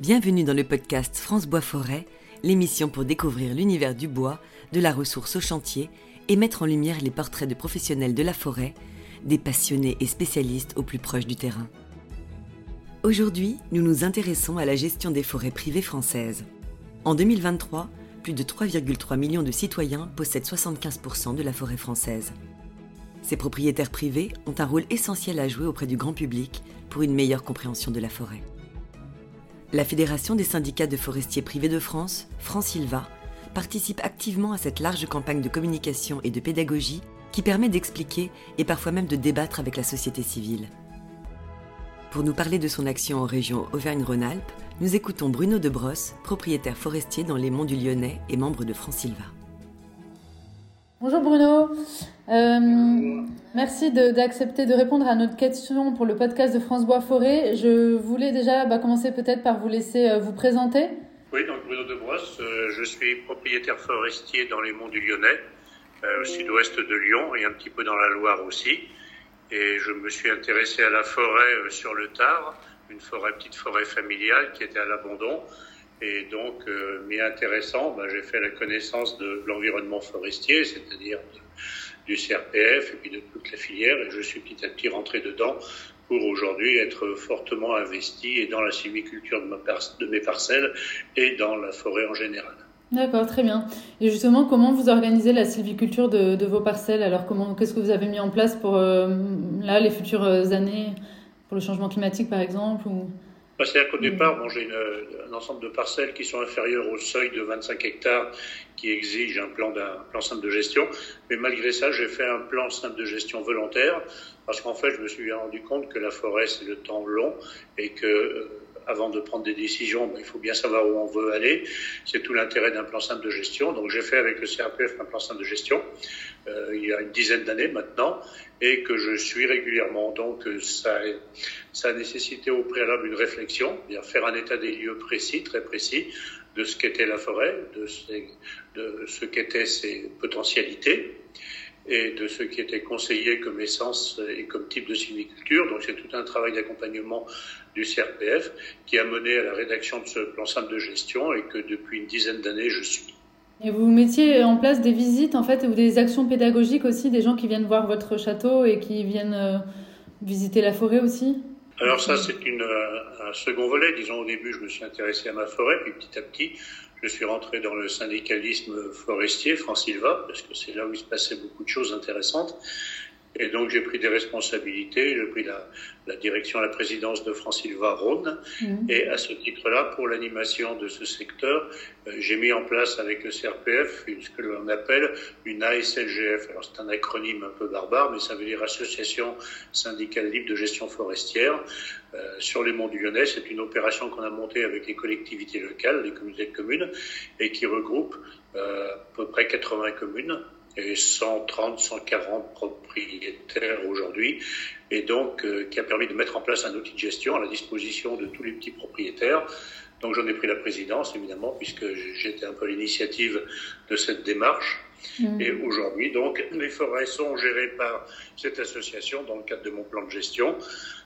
Bienvenue dans le podcast France Bois Forêt, l'émission pour découvrir l'univers du bois, de la ressource au chantier et mettre en lumière les portraits de professionnels de la forêt, des passionnés et spécialistes au plus proche du terrain. Aujourd'hui, nous nous intéressons à la gestion des forêts privées françaises. En 2023, plus de 3,3 millions de citoyens possèdent 75% de la forêt française. Ces propriétaires privés ont un rôle essentiel à jouer auprès du grand public pour une meilleure compréhension de la forêt. La Fédération des syndicats de forestiers privés de France, Francilva, participe activement à cette large campagne de communication et de pédagogie qui permet d'expliquer et parfois même de débattre avec la société civile. Pour nous parler de son action en région Auvergne-Rhône-Alpes, nous écoutons Bruno Debrosse, propriétaire forestier dans les Monts du Lyonnais et membre de Francilva. Bonjour Bruno, euh, merci d'accepter de, répondre à notre question pour le podcast de France Bois Forêt. Je voulais déjà bah, commencer peut-être par vous laisser euh, vous présenter. Oui, donc Bruno de Brosse, euh, je suis propriétaire forestier dans les monts du Lyonnais, au sud-ouest de Lyon et un petit peu dans la Loire aussi. Et je me suis intéressé à la forêt sur le Tard, une petite forêt familiale qui était à l'abandon et donc, euh, m'y intéressant, ben, j'ai fait la connaissance de l'environnement forestier, c'est-à-dire du CRPF et puis de toute la filière, et je suis petit à petit rentré dedans pour aujourd'hui être fortement investi et dans la sylviculture de, mes parcelles et dans la forêt en général. D'accord, très bien. Et justement, comment vous organisez la sylviculture de, vos parcelles? Alors, comment, qu'est-ce que vous avez mis en place pour euh, là les futures années, pour le changement climatique, par exemple. C'est-à-dire qu'au départ, j'ai un ensemble de parcelles qui sont inférieures au seuil de 25 hectares qui exige un plan, d'un plan simple de gestion. Mais malgré ça, j'ai fait un plan simple de gestion volontaire parce qu'en fait, je me suis rendu compte que la forêt, c'est le temps long et que euh, avant de prendre des décisions, ben, il faut bien savoir où on veut aller. C'est tout l'intérêt d'un plan simple de gestion. Donc j'ai fait avec le CRPF un plan simple de gestion euh, il y a une dizaine d'années maintenant et que je suis régulièrement. Donc ça, a nécessité au préalable une réflexion, faire un état des lieux précis, très précis, de ce qu'était la forêt, de ce qu'étaient ses potentialités et de ce qui était conseillé comme essence et comme type de sylviculture. Donc c'est tout un travail d'accompagnement du CRPF qui a mené à la rédaction de ce plan simple de gestion et que depuis une dizaine d'années je suis. Et vous mettiez en place des visites en fait ou des actions pédagogiques aussi, des gens qui viennent voir votre château et qui viennent euh, visiter la forêt aussi? Alors ça c'est euh, un second volet. Disons au début je me suis intéressé à ma forêt, puis petit à petit je suis rentré dans le syndicalisme forestier, Francilva, parce que c'est là où il se passait beaucoup de choses intéressantes. Et donc j'ai pris des responsabilités, j'ai pris la, la, direction, la présidence de Francilva Rhône. Mmh. Et à ce titre-là, pour l'animation de ce secteur, euh, j'ai mis en place avec le CRPF ce que l'on appelle une ASLGF. Alors c'est un acronyme un peu barbare, mais ça veut dire Association syndicale libre de gestion forestière. Euh, sur les monts du Lyonnais, c'est une opération qu'on a montée avec les collectivités locales, les communautés de communes, et qui regroupe euh, à peu près 80 communes et 130, 140 propriétaires aujourd'hui, et donc euh, qui a permis de mettre en place un outil de gestion à la disposition de tous les petits propriétaires. Donc j'en ai pris la présidence, évidemment, puisque j'étais un peu l'initiative de cette démarche. Mmh. Et aujourd'hui, donc, les forêts sont gérées par cette association dans le cadre de mon plan de gestion,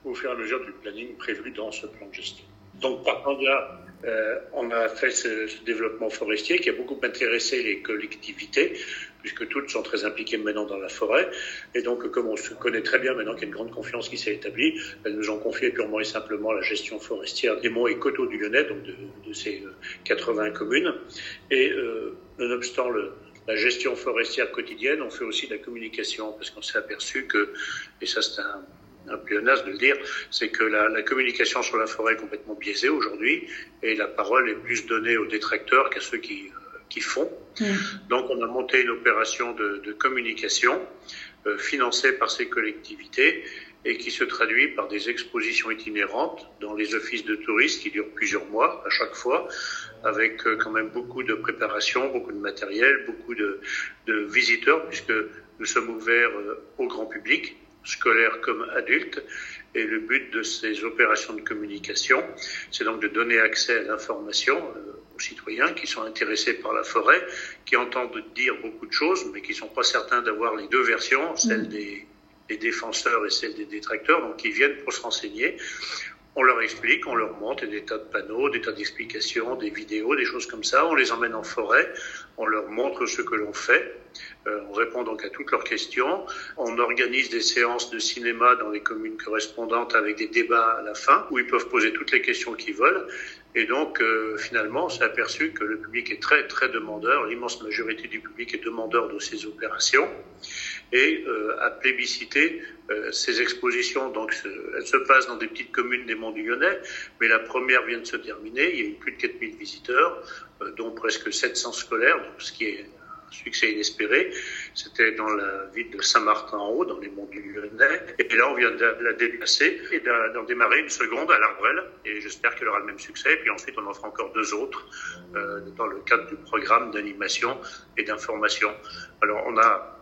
au fur et à mesure du planning prévu dans ce plan de gestion. Donc, par contre, là, euh, on a fait ce, ce, développement forestier qui a beaucoup intéressé les collectivités, puisque toutes sont très impliquées maintenant dans la forêt. Et donc, comme on se connaît très bien maintenant qu'il y a une grande confiance qui s'est établie, elles nous ont confié purement et simplement la gestion forestière des monts et coteaux du Lyonnais, donc de, ces 80 euh, communes. Et euh, nonobstant la gestion forestière quotidienne, on fait aussi de la communication, parce qu'on s'est aperçu que, et ça c'est un un pléonasme de le dire, c'est que la, la, communication sur la forêt est complètement biaisée aujourd'hui et la parole est plus donnée aux détracteurs qu'à ceux qui, font. Mmh. Donc on a monté une opération de, de communication euh, financée par ces collectivités et qui se traduit par des expositions itinérantes dans les offices de touristes qui durent plusieurs mois à chaque fois, avec euh, quand même beaucoup de préparation, beaucoup de matériel, beaucoup de, de visiteurs, puisque nous sommes ouverts euh, au grand public scolaires comme adultes. Et le but de ces opérations de communication, c'est donc de donner accès à l'information euh, aux citoyens qui sont intéressés par la forêt, qui entendent dire beaucoup de choses, mais qui ne sont pas certains d'avoir les deux versions, celle des, des, défenseurs et celle des détracteurs, donc qui viennent pour se renseigner. On leur explique, on leur montre des tas de panneaux, des tas d'explications, des vidéos, des choses comme ça. On les emmène en forêt, on leur montre ce que l'on fait. Euh, on répond donc à toutes leurs questions. On organise des séances de cinéma dans les communes correspondantes avec des débats à la fin où ils peuvent poser toutes les questions qu'ils veulent. Et donc, euh, finalement, on s'est aperçu que le public est très, très demandeur. L'immense majorité du public est demandeur de ces opérations et euh, a plébiscité euh, ces expositions. Donc, elles se passent dans des petites communes des Monts du Lyonnais, mais la première vient de se terminer. Il y a eu plus de 4000 visiteurs, euh, dont presque 700 scolaires, donc ce qui est succès inespéré. C'était dans la ville de Saint-Martin-en-Haut, dans les monts du Lyonnais. Et là, on vient de la déplacer et d'en démarrer une seconde à l'Arbrel. Et j'espère qu'elle aura le même succès. Et puis ensuite, on en fera encore deux autres euh, dans le cadre du programme d'animation et d'information. Alors, on a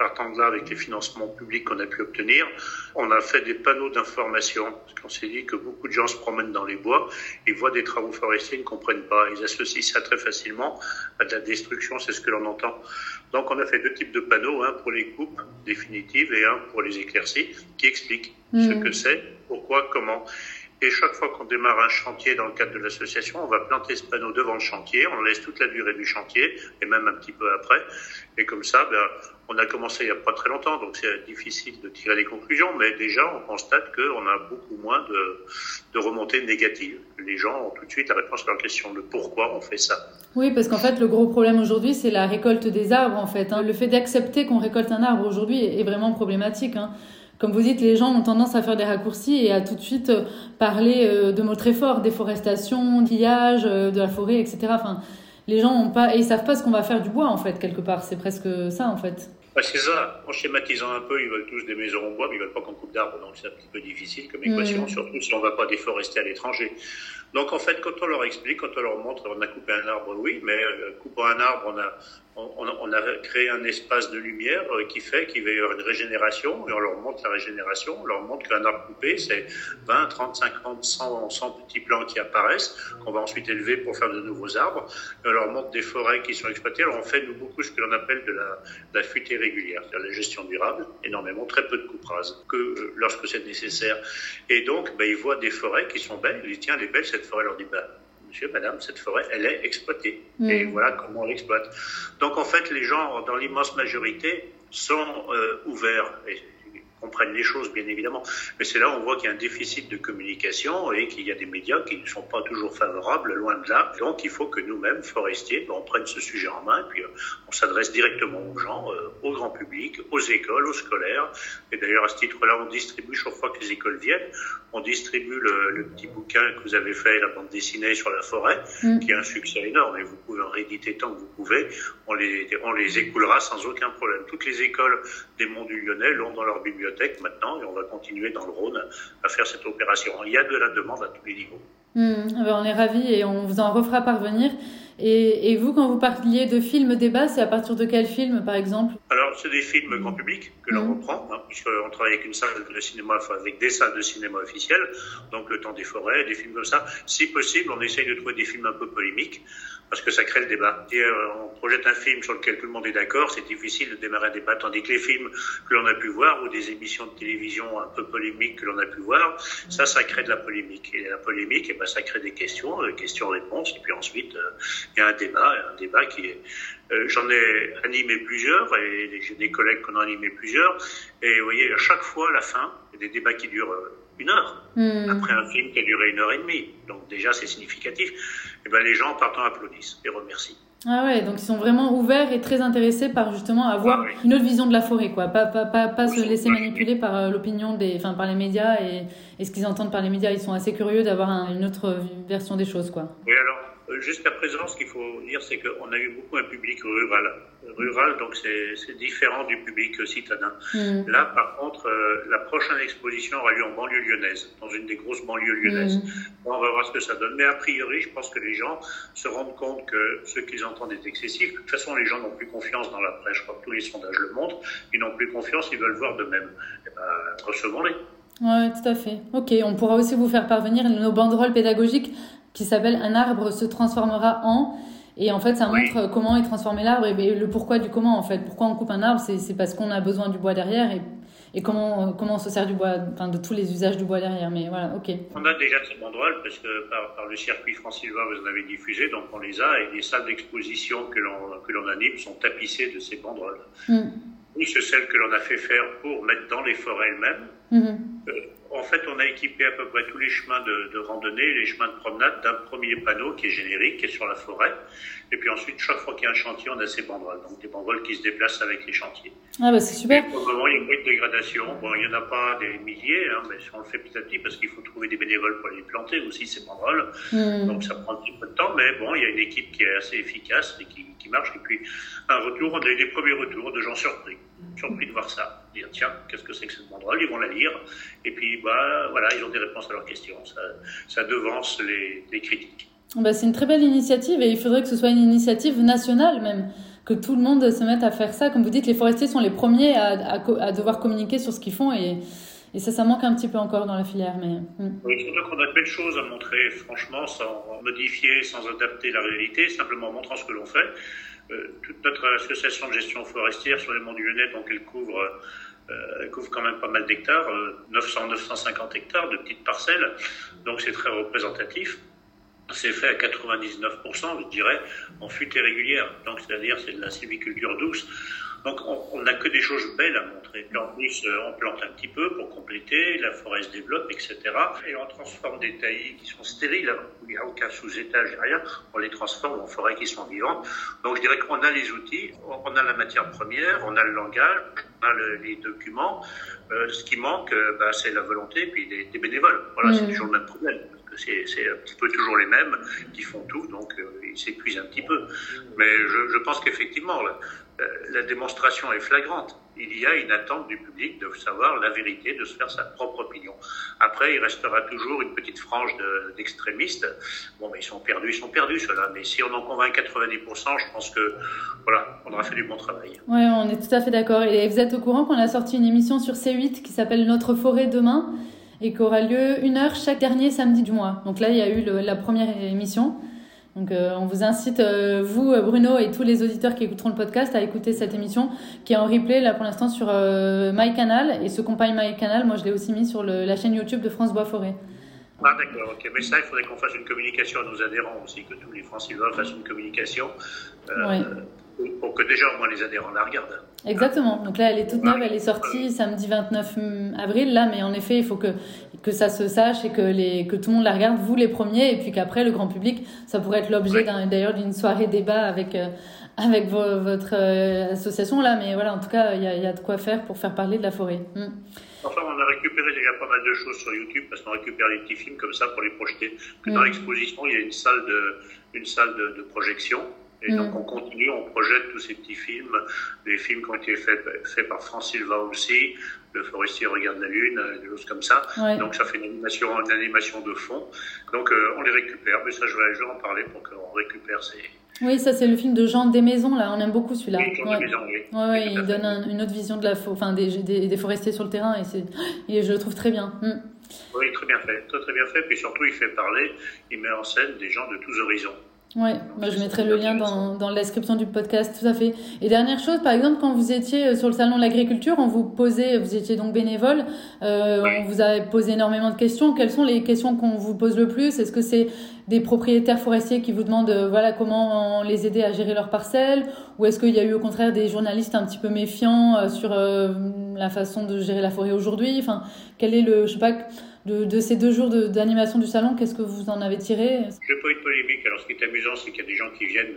partant de là, avec les financements publics qu'on a pu obtenir, on a fait des panneaux d'information. Parce qu'on s'est dit que beaucoup de gens se promènent dans les bois, ils voient des travaux forestiers, ils ne comprennent pas. Ils associent ça très facilement à de la destruction, c'est ce que l'on entend. Donc on a fait deux types de panneaux, un pour les coupes définitives et un pour les éclaircies, qui expliquent ce mmh. que c'est, pourquoi, comment. Et chaque fois qu'on démarre un chantier dans le cadre de l'association, on va planter ce panneau devant le chantier, on laisse toute la durée du chantier, et même un petit peu après. Et comme ça, ben, on a commencé il n'y a pas très longtemps, donc c'est difficile de tirer des conclusions, mais déjà on constate qu'on a beaucoup moins de, de remontées négatives. Les gens ont tout de suite la réponse à leur question de pourquoi on fait ça. Oui, parce qu'en fait, le gros problème aujourd'hui, c'est la récolte des arbres, en fait. Hein. Le fait d'accepter qu'on récolte un arbre aujourd'hui est vraiment problématique. Hein comme vous dites, les gens ont tendance à faire des raccourcis et à tout de suite euh, parler euh, de mots très forts, déforestation, pillage euh, de la forêt, etc. Enfin, les gens ont pas, et ils savent pas ce qu'on va faire du bois en fait quelque part. C'est presque ça en fait. c'est ça. En schématisant un peu, ils veulent tous des maisons en bois, mais ils veulent pas qu'on coupe d'arbres, donc c'est un petit peu difficile comme équation, mmh. surtout si on va pas déforester à l'étranger. Donc en fait, quand on leur explique, quand on leur montre, on a coupé un arbre, oui, mais euh, coupant un arbre, on a, on, on, a créé un espace de lumière euh, qui fait qu'il va y avoir une régénération, et on leur montre la régénération, on leur montre qu'un arbre coupé, c'est 20, 30, 50, 100, 100 petits plants qui apparaissent, qu'on va ensuite élever pour faire de nouveaux arbres, et on leur montre des forêts qui sont exploitées. Alors on fait nous beaucoup ce que l'on appelle de la, de la fuite irrégulière, c'est-à-dire la gestion durable, énormément, très peu de couperase, que euh, lorsque c'est nécessaire. Et donc, ben, ils voient des forêts qui sont belles, ils disent, tiens, les belles, cette forêt leur dit, ben, monsieur, madame, cette forêt, elle est exploitée. Mm. Et voilà comment on l'exploite. Donc en fait, les gens, dans l'immense majorité, sont euh, ouverts. Et comprennent les choses, bien évidemment. Mais c'est là où on voit qu'il y a un déficit de communication et qu'il y a des médias qui ne sont pas toujours favorables, loin de là. Donc il faut que nous-mêmes, forestiers, ben, on prenne ce sujet en main et puis euh, on s'adresse directement aux gens, euh, au grand public, aux écoles, aux scolaires. Et d'ailleurs, à ce titre-là, on distribue chaque fois que les écoles viennent, on distribue le, petit bouquin que vous avez fait, la bande dessinée sur la forêt, mm. qui a un succès énorme et vous pouvez en rééditer tant que vous pouvez. On les, on les écoulera sans aucun problème. Toutes les écoles des Monts du Lyonnais l'ont dans leur bibliothèque maintenant et on va continuer dans le Rhône à faire cette opération. Il y a de la demande à tous les niveaux. Hmm, ah ben, on est ravis et on vous en refera parvenir. Et, et vous, quand vous parliez de films débat, c'est à partir de quel film, par exemple? Alors, c'est des films grand public que l'on hmm. reprend, hein, puisqu'on travaille avec une salle de cinéma, avec des salles de cinéma officielles, donc Le Temps des Forêts, des films comme ça. Si possible, on essaye de trouver des films un peu polémiques parce que ça crée le débat. Et euh, on projette un film sur lequel tout le monde est d'accord, c'est difficile de démarrer un débat, tandis que les films que l'on a pu voir ou des émissions de télévision un peu polémiques que l'on a pu voir, ça, ça crée de la polémique. Et la polémique, et eh ben, ça crée des questions, des questions-réponses, et puis ensuite, euh, il y a un débat, un débat qui est... Euh, j'en ai animé plusieurs, et j'ai des collègues qui en ont animé plusieurs, et vous voyez, à chaque fois, à la fin, il y a des débats qui durent une heure, hmm. après un film qui a duré une heure et demie. Donc déjà, c'est significatif. Et eh ben, les gens, partant, applaudissent et remercient. Ah ouais, donc ils sont vraiment ouverts et très intéressés par justement avoir ah une autre vision de la forêt, quoi. Pas, pas, pas, pas se laisser manipuler par euh, l'opinion des, enfin, par les médias et, et ce qu'ils entendent par les médias. Ils sont assez curieux d'avoir une autre version des choses, quoi. Oui, alors, euh, jusqu'à présent, ce qu'il faut dire, c'est qu'on a eu beaucoup un public rural. Rural, donc c'est différent du public citadin. Mm. Là, par contre, euh, la prochaine exposition aura lieu en banlieue lyonnaise, dans une des grosses banlieues lyonnaises. Mm. on va voir ce que ça donne. Mais a priori, je pense que les gens se rendent compte que ce qu'ils entendent est excessif. De toute façon, les gens n'ont plus confiance dans la presse. Je crois que tous les sondages le montrent. Ils n'ont plus confiance, ils veulent voir de même. Eh ben, recevons-les. Oui, tout à fait. Ok, on pourra aussi vous faire parvenir nos banderoles pédagogiques qui s'appelle Un arbre se transformera en. Et en fait, ça montre comment est transformé l'arbre et le pourquoi du comment, en fait. Pourquoi on coupe un arbre, c'est parce qu'on a besoin du bois derrière. Et, et comment, comment on se sert du bois, enfin de tous les usages du bois derrière. Mais voilà, ok. On a déjà ces banderoles parce que par, par le circuit France-Sylvain, vous en avez diffusé, donc on les a et les salles d'exposition que l'on anime sont tapissées de ces banderoles. Mm. Oui, c'est celles que l'on a fait faire pour mettre dans les forêts elles-mêmes. Mm-hmm. Euh, en fait, on a équipé à peu près tous les chemins de, de randonnée, les chemins de promenade d'un premier panneau qui est générique, qui est sur la forêt. Et puis ensuite, chaque fois qu'il y a un chantier, on a ces banderoles. Donc des banderoles qui se déplacent avec les chantiers. Ah bah c'est super. pour le moment, il y a une dégradation. Bon, il n'y en a pas des milliers, hein, mais on le fait petit à petit parce qu'il faut trouver des bénévoles pour les planter aussi, ces banderoles. Hmm. Donc ça prend un petit peu de temps, mais bon, il y a une équipe qui est assez efficace et qui, qui marche. Et puis un retour, on a eu des premiers retours de gens surpris. Surpris de voir ça. Dire, tiens, qu'est-ce que c'est que cette banderole? Ils vont la lire. Et puis, bah, voilà, ils ont des réponses à leurs questions. Ça, ça devance les, les critiques. Bah, c'est une très belle initiative et il faudrait que ce soit une initiative nationale même, que tout le monde se mette à faire ça. Comme vous dites, les forestiers sont les premiers à, à, devoir communiquer sur ce qu'ils font et, et, ça, ça manque un petit peu encore dans la filière. Mais, hmm. Oui, surtout qu'on a de belles choses à montrer, franchement, sans modifier, sans adapter la réalité, simplement en montrant ce que l'on fait. Euh, toute notre association de gestion forestière sur les monts du Lyonnais, donc elle couvre... Euh, couvre quand même pas mal d'hectares, 900-950 hectares de petites parcelles, donc c'est très représentatif c'est fait à 99%, je dirais, en futée régulière. Donc, c'est-à-dire, c'est de la sylviculture douce. Donc, on n'a que des choses belles à montrer. en plus, euh, on plante un petit peu pour compléter, la forêt se développe, etc. Et on transforme des taillis qui sont stériles, où il n'y a aucun sous-étage, rien. On les transforme en forêts qui sont vivantes. Donc, je dirais qu'on a les outils, on a la matière première, on a le langage, on a les documents. Euh, ce qui manque, euh, bah, c'est la volonté et puis des, bénévoles. Voilà, c'est mmh. toujours le même problème c'est un petit peu toujours les mêmes qui font tout, donc euh, ils s'épuisent un petit peu. Mais je, pense qu'effectivement, la, la, démonstration est flagrante. Il y a une attente du public de savoir la vérité, de se faire sa propre opinion. Après, il restera toujours une petite frange d'extrémistes. bon, mais ils sont perdus, ils sont perdus, ceux-là. Mais si on en convainc 90%, je pense que, voilà, on aura fait du bon travail. Oui, on est tout à fait d'accord. Et vous êtes au courant qu'on a sorti une émission sur C8 qui s'appelle Notre forêt demain? Et qui aura lieu une heure chaque dernier samedi du mois. Donc là, il y a eu la première émission. Donc euh, on vous incite, euh, vous, Bruno, et tous les auditeurs qui écouteront le podcast, à écouter cette émission qui est en replay là pour l'instant sur euh, MyCanal. Et ce compagne MyCanal, moi je l'ai aussi mis sur la chaîne YouTube de France Bois Forêt. Ah d'accord, ok. Mais ça, il faudrait qu'on fasse une communication à nos adhérents aussi, que tous les franciliens fassent une communication. Oui pour que déjà au moins les adhérents la regardent. Exactement. Donc là, elle est toute neuve, elle est sortie samedi 29 avril, là, mais en effet, il faut que, que ça se sache et que, les, que tout le monde la regarde, vous les premiers, et puis qu'après, le grand public, ça pourrait être l'objet d'ailleurs d'une soirée débat avec, euh, avec votre euh, association, là, mais voilà, en tout cas, il y a, y a, de quoi faire pour faire parler de la forêt. Hmm. Enfin, on a récupéré déjà pas mal de choses sur YouTube parce qu'on récupère des petits films comme ça pour les projeter. Dans hmm. l'exposition, il y a une salle de, une salle de, de projection et donc mm. on continue, on projette tous ces petits films, des films qui ont été faits, faits par France Silva aussi, Le forestier regarde la lune, des choses comme ça. Donc ça fait une animation, une animation de fond. Donc euh, on les récupère, mais ça je vais, je vais en parler pour qu'on récupère ces... Oui, ça c'est le film de Jean Desmaisons, là, on aime beaucoup celui-là. Oui, Jean ouais. Desmaisons, oui. Ouais, il donne une autre vision de la, enfin, des, des, des, forestiers sur le terrain et, c'est, et je le trouve très bien. Mm. Oui, très bien fait, très très bien fait. Puis surtout, il fait parler, il met en scène des gens de tous horizons. Ouais, bah, je mettrai le lien dans, dans la description du podcast, tout à fait. Et dernière chose, par exemple, quand vous étiez euh, sur le salon de l'agriculture, on vous posait, vous étiez donc bénévole, euh, on vous a posé énormément de questions. Quelles sont les questions qu'on vous pose le plus? Est-ce que c'est des propriétaires forestiers qui vous demandent, euh, voilà, comment les aider à gérer leurs parcelles? Ou est-ce qu'il y a eu au contraire des journalistes un petit peu méfiants euh, sur la façon de gérer la forêt aujourd'hui? Enfin, quel est le, je sais pas de, ces deux jours d'animation du salon, qu'est-ce que vous en avez tiré? Je n'ai pas eu de polémique. Alors, ce qui est amusant, c'est qu'il y a des gens qui viennent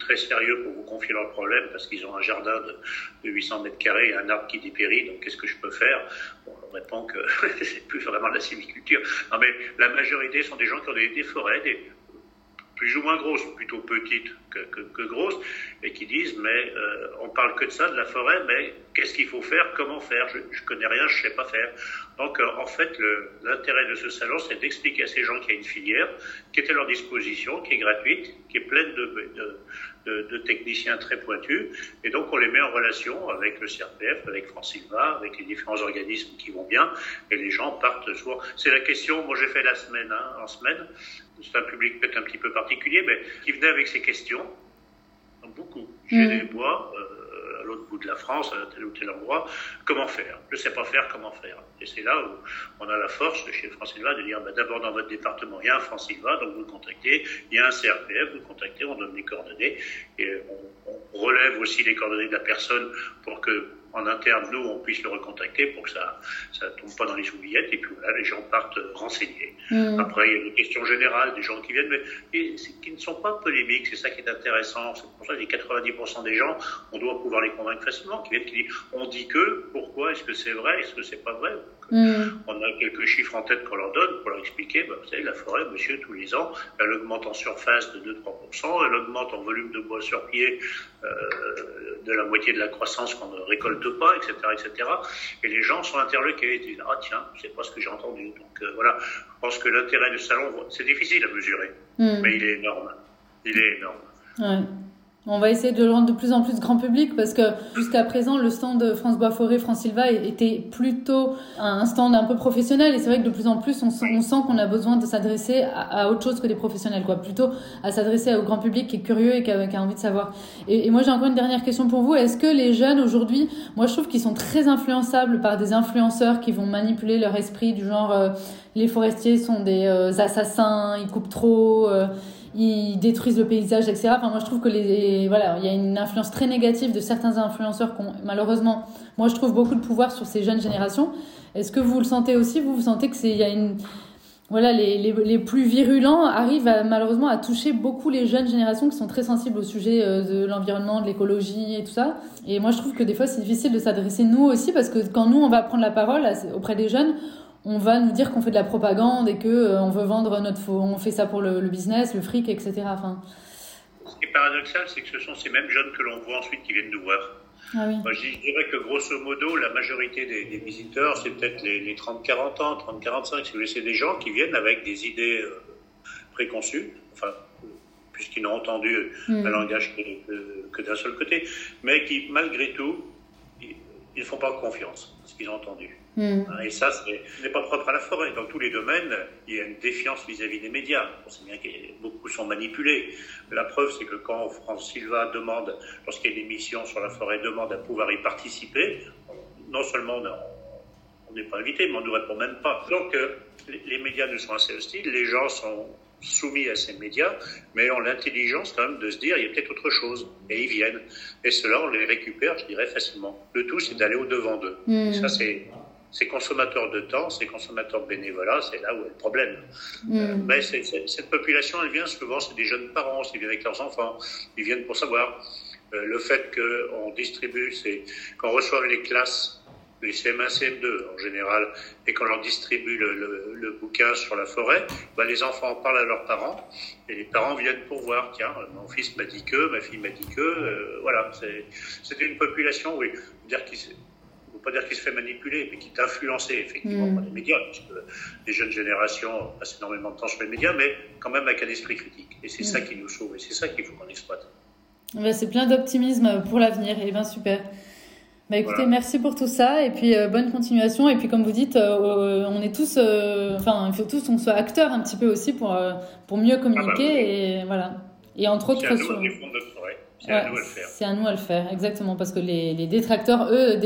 très sérieux pour vous confier leurs problèmes parce qu'ils ont un jardin de, de 800 mètres carrés et un arbre qui dépérit. Donc, qu'est-ce que je peux faire? Bon, On répond que c'est plus vraiment de la sylviculture. Non, mais la majorité sont des gens qui ont des, des forêts, des, plus ou moins grosses, plutôt petites que, que, que grosses, et qui disent mais euh, on parle que de ça, de la forêt, mais qu'est-ce qu'il faut faire, comment faire? Je, je connais rien, je sais pas faire. Donc euh, en fait, l'intérêt de ce salon, c'est d'expliquer à ces gens qu'il y a une filière qui est à leur disposition, qui est gratuite, qui est pleine de, de, de, de techniciens très pointus, et donc on les met en relation avec le CRPF, avec France Silva, avec les différents organismes qui vont bien, et les gens partent souvent. C'est la question, moi j'ai fait la semaine, hein, en semaine, c'est un public peut-être un petit peu particulier, mais qui venait avec ces questions, beaucoup. J'ai mmh. des bois, euh, à l'autre bout de la France, à tel ou tel endroit, comment faire? Je ne sais pas faire, comment faire. Et c'est là où on a la force chez France Sylva de dire bah, d'abord dans votre département, il y a un France Sylva, donc vous le contactez, il y a un CRPF, vous le contactez, on donne les coordonnées, et on, on relève aussi les coordonnées de la personne pour que en interne, nous, on puisse le recontacter pour que ça ne tombe pas dans les oubliettes. Et puis voilà, les gens partent renseignés. Mmh. Après, il y a des questions générales, des gens qui viennent, mais qui ne sont pas polémiques. C'est ça qui est intéressant. C'est pour ça que les 90% des gens, on doit pouvoir les convaincre facilement. Qui viennent, qui disent, on dit que, pourquoi, est-ce que c'est vrai, est-ce que c'est pas vrai mmh. On a quelques chiffres en tête qu'on leur donne pour leur expliquer, bah, vous savez, la forêt, monsieur, tous les ans, elle augmente en surface de 2-3%, elle augmente en volume de bois sur pied euh, de la moitié de la croissance qu'on ne récolte pas, etc., etc. Et les gens sont interloqués, ils disent ah tiens, c'est pas ce que j'ai entendu. Donc euh, voilà, je pense que l'intérêt du salon, c'est difficile à mesurer, hmm. mais il est énorme. Il est énorme. Ouais. On va essayer de le rendre de plus en plus grand public parce que jusqu'à présent, le stand de France Bois Forêt, France Silva était plutôt un stand un peu professionnel et c'est vrai que de plus en plus, on sent, qu'on a besoin de s'adresser à, autre chose que des professionnels, quoi. Plutôt à s'adresser au grand public qui est curieux et qui a, envie de savoir. Et, moi, j'ai encore une dernière question pour vous. Est-ce que les jeunes aujourd'hui, moi, je trouve qu'ils sont très influençables par des influenceurs qui vont manipuler leur esprit du genre euh, les forestiers sont des euh, assassins, ils coupent trop. Euh, ils détruisent le paysage, etc. Enfin, moi, je trouve que les, voilà, il y a une influence très négative de certains influenceurs qui ont, malheureusement, moi, je trouve beaucoup de pouvoir sur ces jeunes générations. Est-ce que vous le sentez aussi? Vous, vous sentez que c'est, il y a une, voilà, les, les, les, plus virulents arrivent malheureusement à toucher beaucoup les jeunes générations qui sont très sensibles au sujet euh, de l'environnement, de l'écologie et tout ça. Et moi, je trouve que des fois, c'est difficile de s'adresser nous aussi parce que quand nous, on va prendre la parole auprès des jeunes, on va nous dire qu'on fait de la propagande et que euh, on veut vendre notre on fait ça pour le, business, le fric, etc. Enfin. Ce qui est paradoxal, c'est que ce sont ces mêmes jeunes que l'on voit ensuite qui viennent nous voir. Ah Moi, je dirais que grosso modo, la majorité des, visiteurs, c'est peut-être les, 30-40 ans, 30-45, si vous voulez, c'est des gens qui viennent avec des idées euh, préconçues, enfin, puisqu'ils n'ont entendu mm. un langage que, que d'un seul côté, mais qui, malgré tout, ils ne font pas confiance à ce qu'ils ont entendu. Hmm. Et ça, ce n'est pas propre à la forêt. Dans tous les domaines, il y a une défiance vis-à-vis des médias. On sait bien que beaucoup sont manipulés. La preuve, c'est que quand France Silva demande, lorsqu'il y a une émission sur la forêt, demande à pouvoir y participer, non seulement on n'est pas invité, mais on ne nous répond même pas. Donc, euh, les médias nous sont assez hostiles, les gens sont soumis à ces médias, mais ont l'intelligence quand même de se dire il y a peut-être autre chose. Et ils viennent. Et cela, on les récupère, je dirais, facilement. Le tout, c'est d'aller au-devant d'eux. Hmm. Ça, c'est c'est consommateur de temps, c'est consommateur de bénévolat, c'est là où est le problème. Hmm. Euh, mais cette population, elle vient souvent, c'est des jeunes parents, ils viennent avec leurs enfants, ils viennent pour savoir. Euh, le fait qu'on distribue, c'est qu'on reçoit les classes les CM1, CM2 en général, et qu'on leur distribue le, le, bouquin sur la forêt, bah, les enfants en parlent à leurs parents, et les parents viennent pour voir, tiens, mon fils m'a dit que, ma fille m'a dit que, euh, voilà, c'est une population, oui, dire qu'il ne pas dire qu'il se fait manipuler, mais qui est influencé effectivement mm. par les médias, puisque les jeunes générations passent énormément de temps sur les médias, mais quand même avec un esprit critique. Et c'est mm. ça qui nous sauve, et c'est ça qu'il faut qu'on exploite. c'est plein d'optimisme pour l'avenir, et bien super. Bah écoutez, merci pour tout ça et puis euh, bonne continuation. Et puis comme vous dites, euh, on est tous, euh, enfin il faut tous qu'on soit acteurs un petit peu aussi pour pour mieux communiquer ah bah et voilà. Et entre autres, c'est à, nous, c'est à nous à le faire. C'est à nous à le faire, exactement, parce que les, les détracteurs, eux,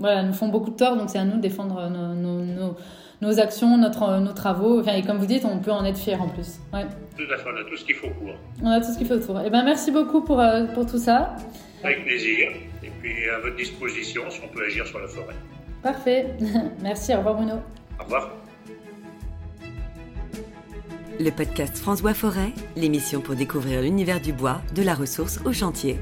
voilà, nous font beaucoup de tort, donc c'est à nous de défendre nos, nos, nos, actions, notre, nos travaux. Enfin, et comme vous dites, on peut en être fier en plus. Ouais. Tout à fait, on a tout ce qu'il faut pour. On a tout ce qu'il faut pour. Et eh ben merci beaucoup pour pour tout ça. Avec plaisir puis à votre disposition si on peut agir sur la forêt. Parfait. Merci. Au revoir Bruno. Au revoir. Le podcast France Bois Forêt, l'émission pour découvrir l'univers du bois, de la ressource au chantier.